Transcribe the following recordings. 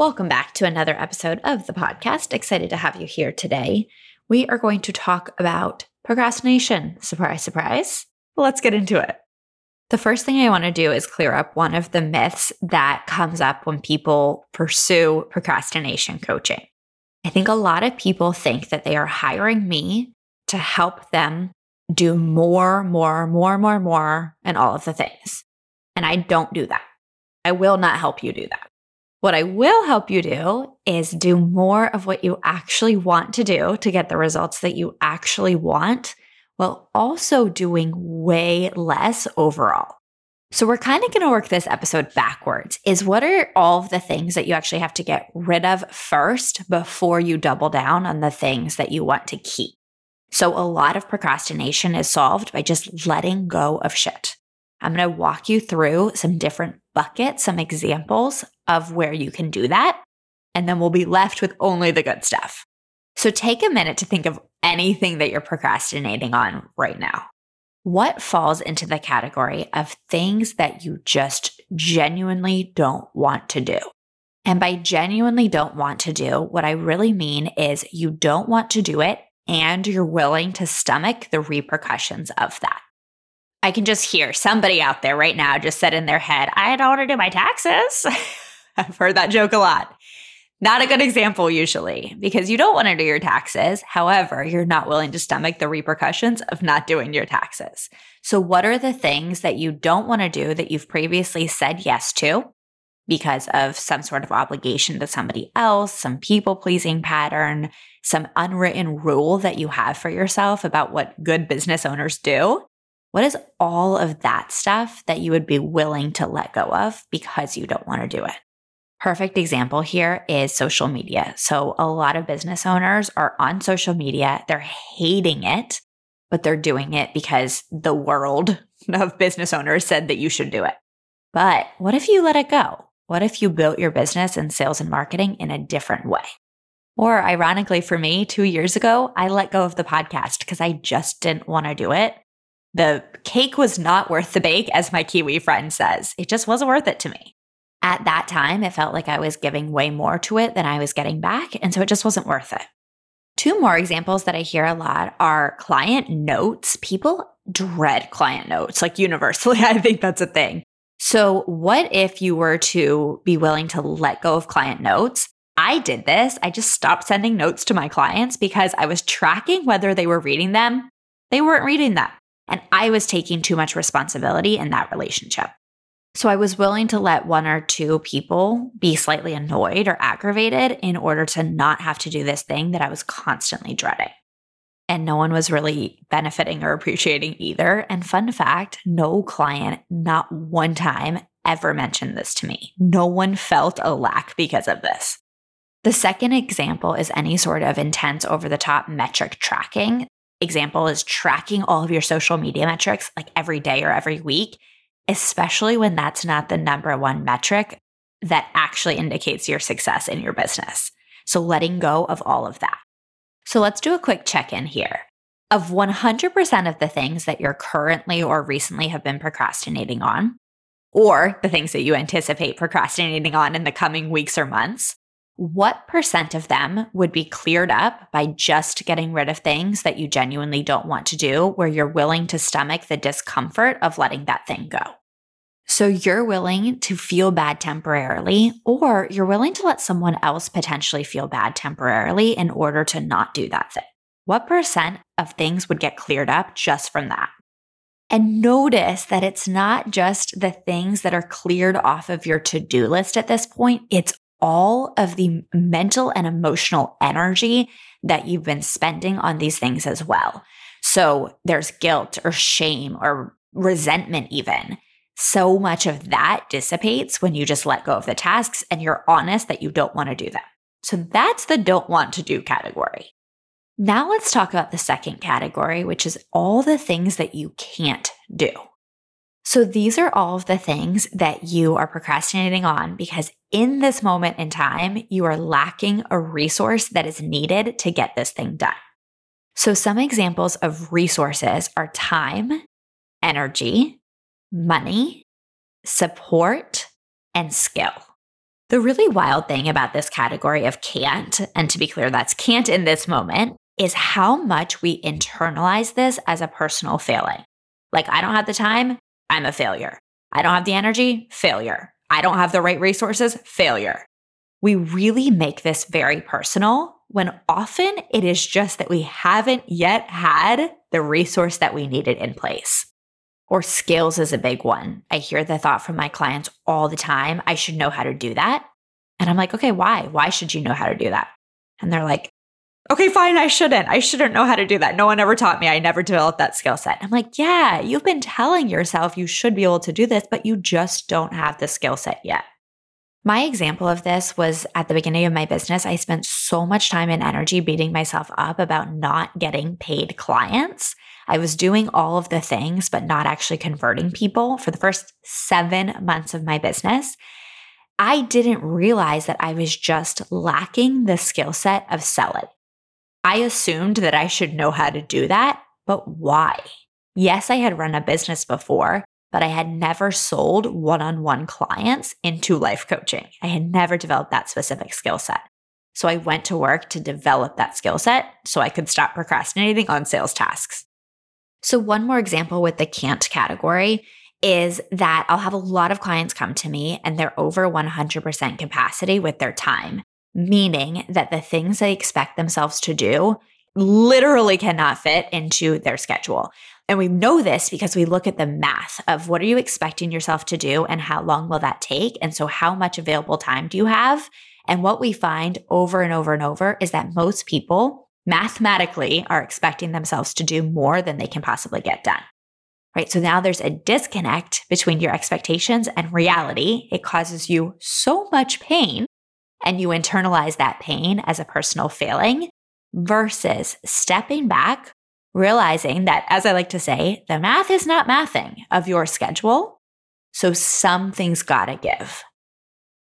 Welcome back to another episode of the podcast. Excited to have you here today. We are going to talk about procrastination. Surprise, surprise. Let's get into it. The first thing I want to do is clear up one of the myths that comes up when people pursue procrastination coaching. I think a lot of people think that they are hiring me to help them do more, more, more, more, more, and all of the things. And I don't do that. I will not help you do that. What I will help you do is do more of what you actually want to do to get the results that you actually want, while also doing way less overall. So we're kind of going to work this episode backwards. Is what are all of the things that you actually have to get rid of first before you double down on the things that you want to keep? So a lot of procrastination is solved by just letting go of shit. I'm going to walk you through some different buckets, some examples of where you can do that. And then we'll be left with only the good stuff. So take a minute to think of anything that you're procrastinating on right now. What falls into the category of things that you just genuinely don't want to do? And by genuinely don't want to do, what I really mean is you don't want to do it and you're willing to stomach the repercussions of that. I can just hear somebody out there right now just said in their head, I don't want to do my taxes. I've heard that joke a lot. Not a good example, usually, because you don't want to do your taxes. However, you're not willing to stomach the repercussions of not doing your taxes. So, what are the things that you don't want to do that you've previously said yes to because of some sort of obligation to somebody else, some people pleasing pattern, some unwritten rule that you have for yourself about what good business owners do? What is all of that stuff that you would be willing to let go of because you don't want to do it? Perfect example here is social media. So, a lot of business owners are on social media, they're hating it, but they're doing it because the world of business owners said that you should do it. But what if you let it go? What if you built your business and sales and marketing in a different way? Or, ironically, for me, two years ago, I let go of the podcast because I just didn't want to do it the cake was not worth the bake, as my Kiwi friend says. It just wasn't worth it to me. At that time, it felt like I was giving way more to it than I was getting back. And so it just wasn't worth it. Two more examples that I hear a lot are client notes. People dread client notes, like universally. I think that's a thing. So, what if you were to be willing to let go of client notes? I did this. I just stopped sending notes to my clients because I was tracking whether they were reading them. They weren't reading them. And I was taking too much responsibility in that relationship. So I was willing to let one or two people be slightly annoyed or aggravated in order to not have to do this thing that I was constantly dreading. And no one was really benefiting or appreciating either. And fun fact no client, not one time, ever mentioned this to me. No one felt a lack because of this. The second example is any sort of intense over the top metric tracking example is tracking all of your social media metrics like every day or every week, especially when that's not the number one metric that actually indicates your success in your business. So letting go of all of that. So let's do a quick check in here. Of 100% of the things that you're currently or recently have been procrastinating on, or the things that you anticipate procrastinating on in the coming weeks or months, what percent of them would be cleared up by just getting rid of things that you genuinely don't want to do, where you're willing to stomach the discomfort of letting that thing go? So you're willing to feel bad temporarily, or you're willing to let someone else potentially feel bad temporarily in order to not do that thing. What percent of things would get cleared up just from that? And notice that it's not just the things that are cleared off of your to do list at this point, it's all of the mental and emotional energy that you've been spending on these things as well. So there's guilt or shame or resentment, even so much of that dissipates when you just let go of the tasks and you're honest that you don't want to do them. So that's the don't want to do category. Now let's talk about the second category, which is all the things that you can't do. So these are all of the things that you are procrastinating on because in this moment in time, you are lacking a resource that is needed to get this thing done. So some examples of resources are time, energy, money, support, and skill. The really wild thing about this category of can't, and to be clear, that's can't in this moment, is how much we internalize this as a personal failing. Like, I don't have the time, I'm a failure. I don't have the energy, failure. I don't have the right resources, failure. We really make this very personal when often it is just that we haven't yet had the resource that we needed in place or skills is a big one. I hear the thought from my clients all the time I should know how to do that. And I'm like, okay, why? Why should you know how to do that? And they're like, okay, fine, I shouldn't. I shouldn't know how to do that. No one ever taught me. I never developed that skill set. I'm like, yeah, you've been telling yourself you should be able to do this, but you just don't have the skill set yet. My example of this was at the beginning of my business. I spent so much time and energy beating myself up about not getting paid clients. I was doing all of the things, but not actually converting people for the first seven months of my business. I didn't realize that I was just lacking the skill set of selling. I assumed that I should know how to do that, but why? Yes, I had run a business before, but I had never sold one on one clients into life coaching. I had never developed that specific skill set. So I went to work to develop that skill set so I could stop procrastinating on sales tasks. So, one more example with the can't category is that I'll have a lot of clients come to me and they're over 100% capacity with their time, meaning that the things they expect themselves to do literally cannot fit into their schedule. And we know this because we look at the math of what are you expecting yourself to do and how long will that take? And so, how much available time do you have? And what we find over and over and over is that most people mathematically are expecting themselves to do more than they can possibly get done. Right. So now there's a disconnect between your expectations and reality. It causes you so much pain and you internalize that pain as a personal failing versus stepping back, realizing that, as I like to say, the math is not mathing of your schedule. So something's got to give.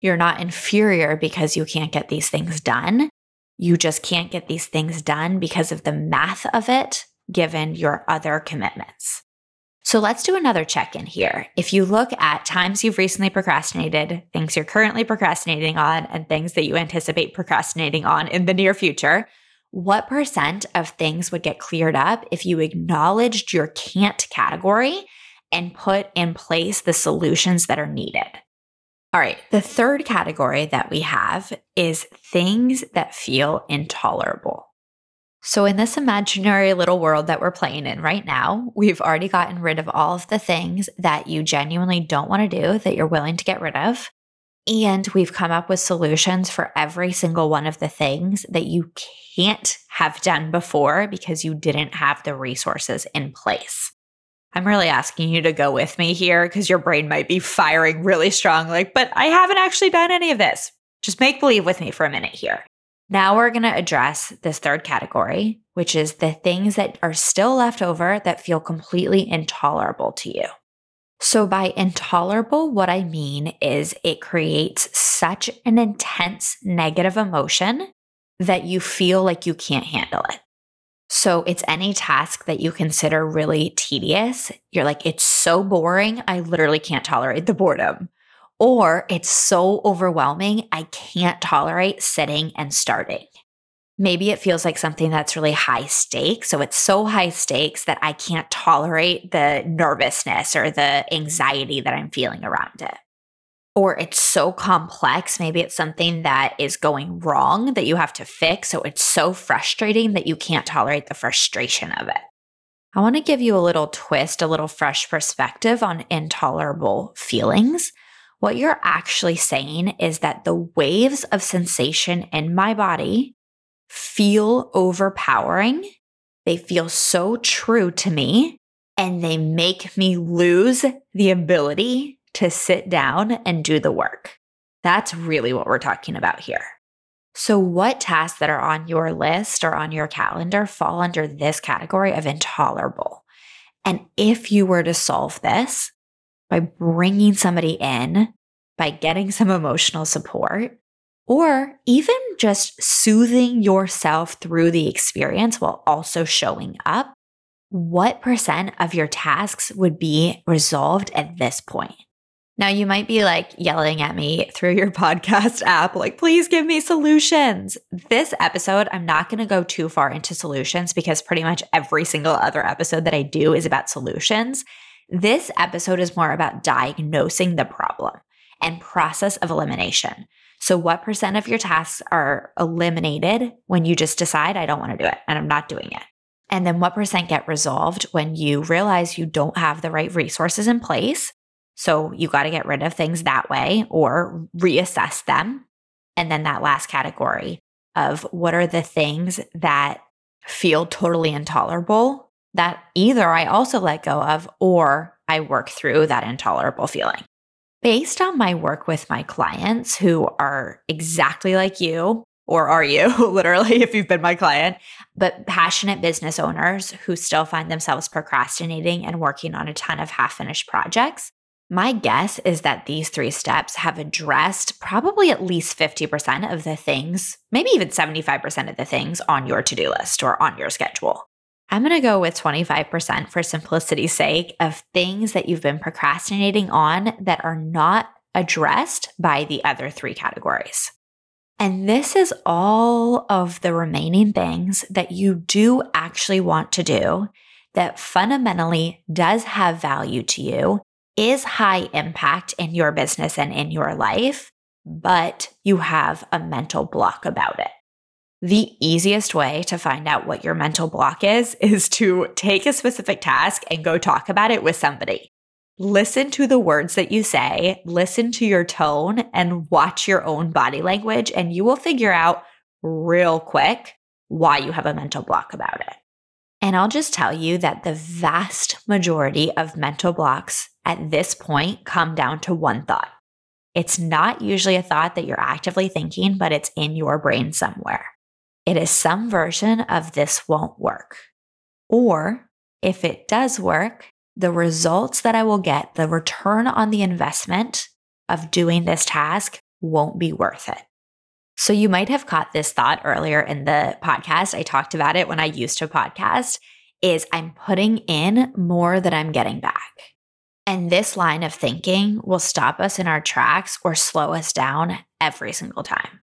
You're not inferior because you can't get these things done you just can't get these things done because of the math of it, given your other commitments. So let's do another check in here. If you look at times you've recently procrastinated, things you're currently procrastinating on, and things that you anticipate procrastinating on in the near future, what percent of things would get cleared up if you acknowledged your can't category and put in place the solutions that are needed? All right. The third category that we have is things that feel intolerable. So, in this imaginary little world that we're playing in right now, we've already gotten rid of all of the things that you genuinely don't want to do that you're willing to get rid of. And we've come up with solutions for every single one of the things that you can't have done before because you didn't have the resources in place. I'm really asking you to go with me here because your brain might be firing really strong, like, but I haven't actually done any of this. Just make believe with me for a minute here. Now we're going to address this third category, which is the things that are still left over that feel completely intolerable to you. So, by intolerable, what I mean is it creates such an intense negative emotion that you feel like you can't handle it. So it's any task that you consider really tedious. You're like, it's so boring. I literally can't tolerate the boredom. Or it's so overwhelming. I can't tolerate sitting and starting. Maybe it feels like something that's really high stakes. So it's so high stakes that I can't tolerate the nervousness or the anxiety that I'm feeling around it or it's so complex. Maybe it's something that is going wrong that you have to fix. So it's so frustrating that you can't tolerate the frustration of it. I want to give you a little twist, a little fresh perspective on intolerable feelings. What you're actually saying is that the waves of sensation in my body feel overpowering. They feel so true to me and they make me lose the ability to sit down and do the work. That's really what we're talking about here. So, what tasks that are on your list or on your calendar fall under this category of intolerable? And if you were to solve this by bringing somebody in, by getting some emotional support, or even just soothing yourself through the experience while also showing up, what percent of your tasks would be resolved at this point? Now, you might be like yelling at me through your podcast app, like, please give me solutions. This episode, I'm not going to go too far into solutions because pretty much every single other episode that I do is about solutions. This episode is more about diagnosing the problem and process of elimination. So, what percent of your tasks are eliminated when you just decide, I don't want to do it and I'm not doing it? And then what percent get resolved when you realize you don't have the right resources in place? So, you got to get rid of things that way or reassess them. And then that last category of what are the things that feel totally intolerable that either I also let go of or I work through that intolerable feeling based on my work with my clients who are exactly like you, or are you literally if you've been my client, but passionate business owners who still find themselves procrastinating and working on a ton of half finished projects. My guess is that these three steps have addressed probably at least 50% of the things, maybe even 75% of the things on your to do list or on your schedule. I'm going to go with 25% for simplicity's sake of things that you've been procrastinating on that are not addressed by the other three categories. And this is all of the remaining things that you do actually want to do that fundamentally does have value to you, is high impact in your business and in your life, but you have a mental block about it. The easiest way to find out what your mental block is is to take a specific task and go talk about it with somebody. Listen to the words that you say, listen to your tone, and watch your own body language, and you will figure out real quick why you have a mental block about it. And I'll just tell you that the vast majority of mental blocks at this point come down to one thought. It's not usually a thought that you're actively thinking, but it's in your brain somewhere it is some version of this won't work. Or if it does work, the results that I will get, the return on the investment of doing this task won't be worth it. So you might have caught this thought earlier in the podcast. I talked about it when I used to podcast is I'm putting in more than I'm getting back. And this line of thinking will stop us in our tracks or slow us down every single time.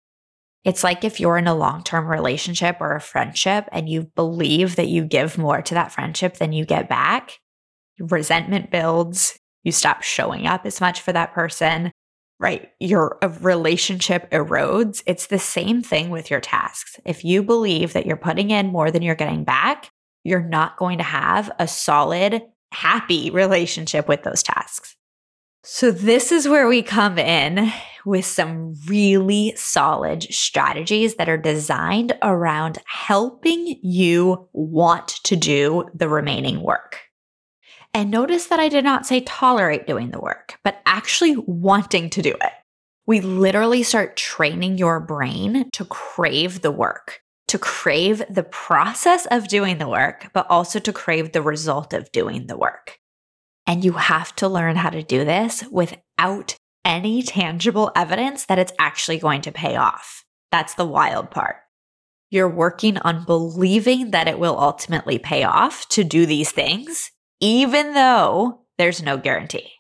It's like if you're in a long term relationship or a friendship and you believe that you give more to that friendship than you get back, resentment builds, you stop showing up as much for that person, right? Your uh, relationship erodes. It's the same thing with your tasks. If you believe that you're putting in more than you're getting back, you're not going to have a solid, happy relationship with those tasks. So, this is where we come in with some really solid strategies that are designed around helping you want to do the remaining work. And notice that I did not say tolerate doing the work, but actually wanting to do it. We literally start training your brain to crave the work, to crave the process of doing the work, but also to crave the result of doing the work. And you have to learn how to do this without any tangible evidence that it's actually going to pay off. That's the wild part. You're working on believing that it will ultimately pay off to do these things, even though there's no guarantee.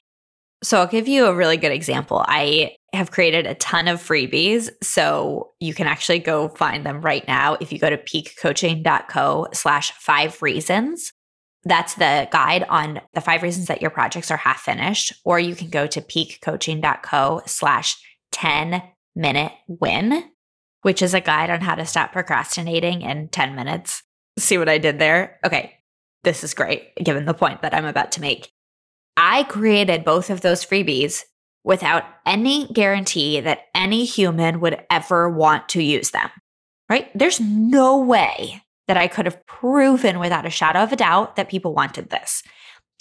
So, I'll give you a really good example. I have created a ton of freebies. So, you can actually go find them right now if you go to piquecoaching.co slash five reasons. That's the guide on the five reasons that your projects are half finished. Or you can go to piquecoaching.co slash 10 minute win, which is a guide on how to stop procrastinating in 10 minutes. See what I did there? Okay, this is great given the point that I'm about to make. I created both of those freebies without any guarantee that any human would ever want to use them, right? There's no way that I could have proven without a shadow of a doubt that people wanted this.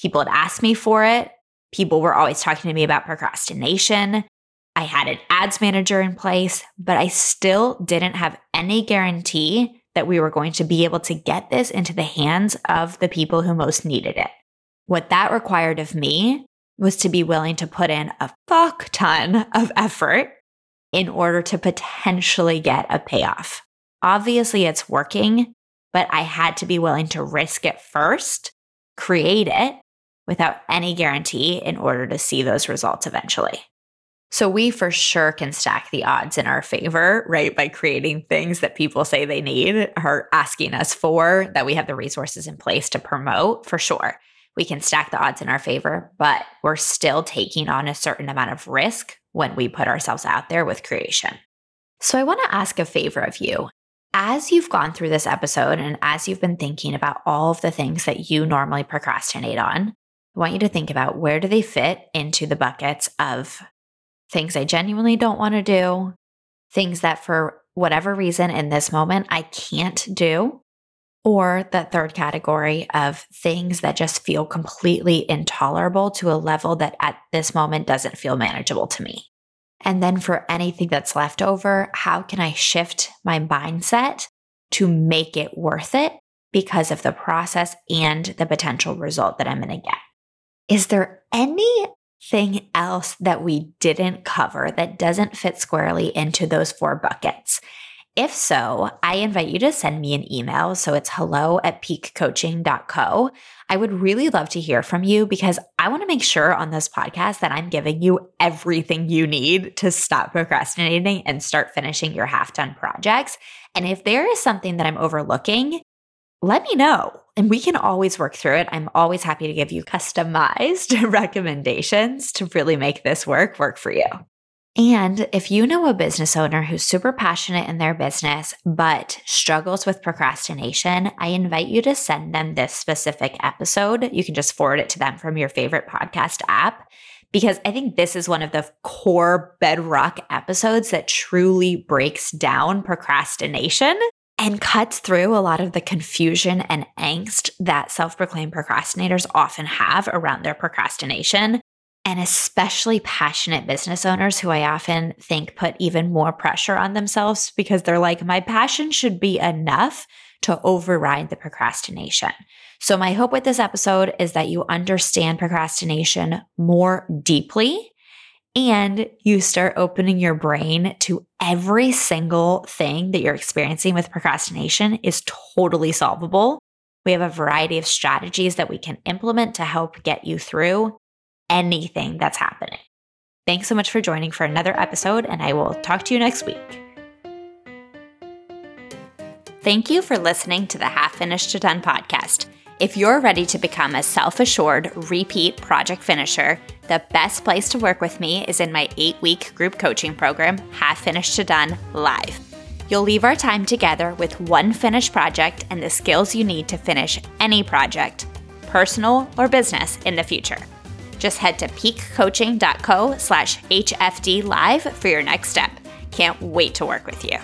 People had asked me for it. People were always talking to me about procrastination. I had an ads manager in place, but I still didn't have any guarantee that we were going to be able to get this into the hands of the people who most needed it. What that required of me was to be willing to put in a fuck ton of effort in order to potentially get a payoff. Obviously, it's working, but I had to be willing to risk it first, create it without any guarantee in order to see those results eventually. So we for sure can stack the odds in our favor, right? By creating things that people say they need or asking us for that we have the resources in place to promote for sure. We can stack the odds in our favor, but we're still taking on a certain amount of risk when we put ourselves out there with creation. So I want to ask a favor of you. As you've gone through this episode and as you've been thinking about all of the things that you normally procrastinate on, I want you to think about where do they fit into the buckets of things I genuinely don't want to do, things that for whatever reason in this moment I can't do, or the third category of things that just feel completely intolerable to a level that at this moment doesn't feel manageable to me. And then for anything that's left over, how can I shift my mindset to make it worth it because of the process and the potential result that I'm going to get? Is there anything else that we didn't cover that doesn't fit squarely into those four buckets? If so, I invite you to send me an email. So it's hello at piquecoaching.co. I would really love to hear from you because I want to make sure on this podcast that I'm giving you everything you need to stop procrastinating and start finishing your half done projects. And if there is something that I'm overlooking, let me know and we can always work through it. I'm always happy to give you customized recommendations to really make this work work for you. And if you know a business owner who's super passionate in their business, but struggles with procrastination, I invite you to send them this specific episode. You can just forward it to them from your favorite podcast app, because I think this is one of the core bedrock episodes that truly breaks down procrastination and cuts through a lot of the confusion and angst that self proclaimed procrastinators often have around their procrastination and especially passionate business owners who I often think put even more pressure on themselves because they're like, my passion should be enough to override the procrastination. So, my hope with this episode is that you understand procrastination more deeply and you start opening your brain to every single thing that you're experiencing with procrastination is totally solvable. We have a variety of strategies that we can implement to help get you through anything that's happening. Thanks so much for joining for another episode, and I will talk to you next week. Thank you for listening to the Half Finished to Done podcast. If you're ready to become a self assured repeat project finisher, the best place to work with me is in my eight week group coaching program, Half Finished to Done Live. You'll leave our time together with one finished project and the skills you need to finish any project, personal or business, in the future. Just head to piquecoaching.co slash HFD live for your next step. Can't wait to work with you.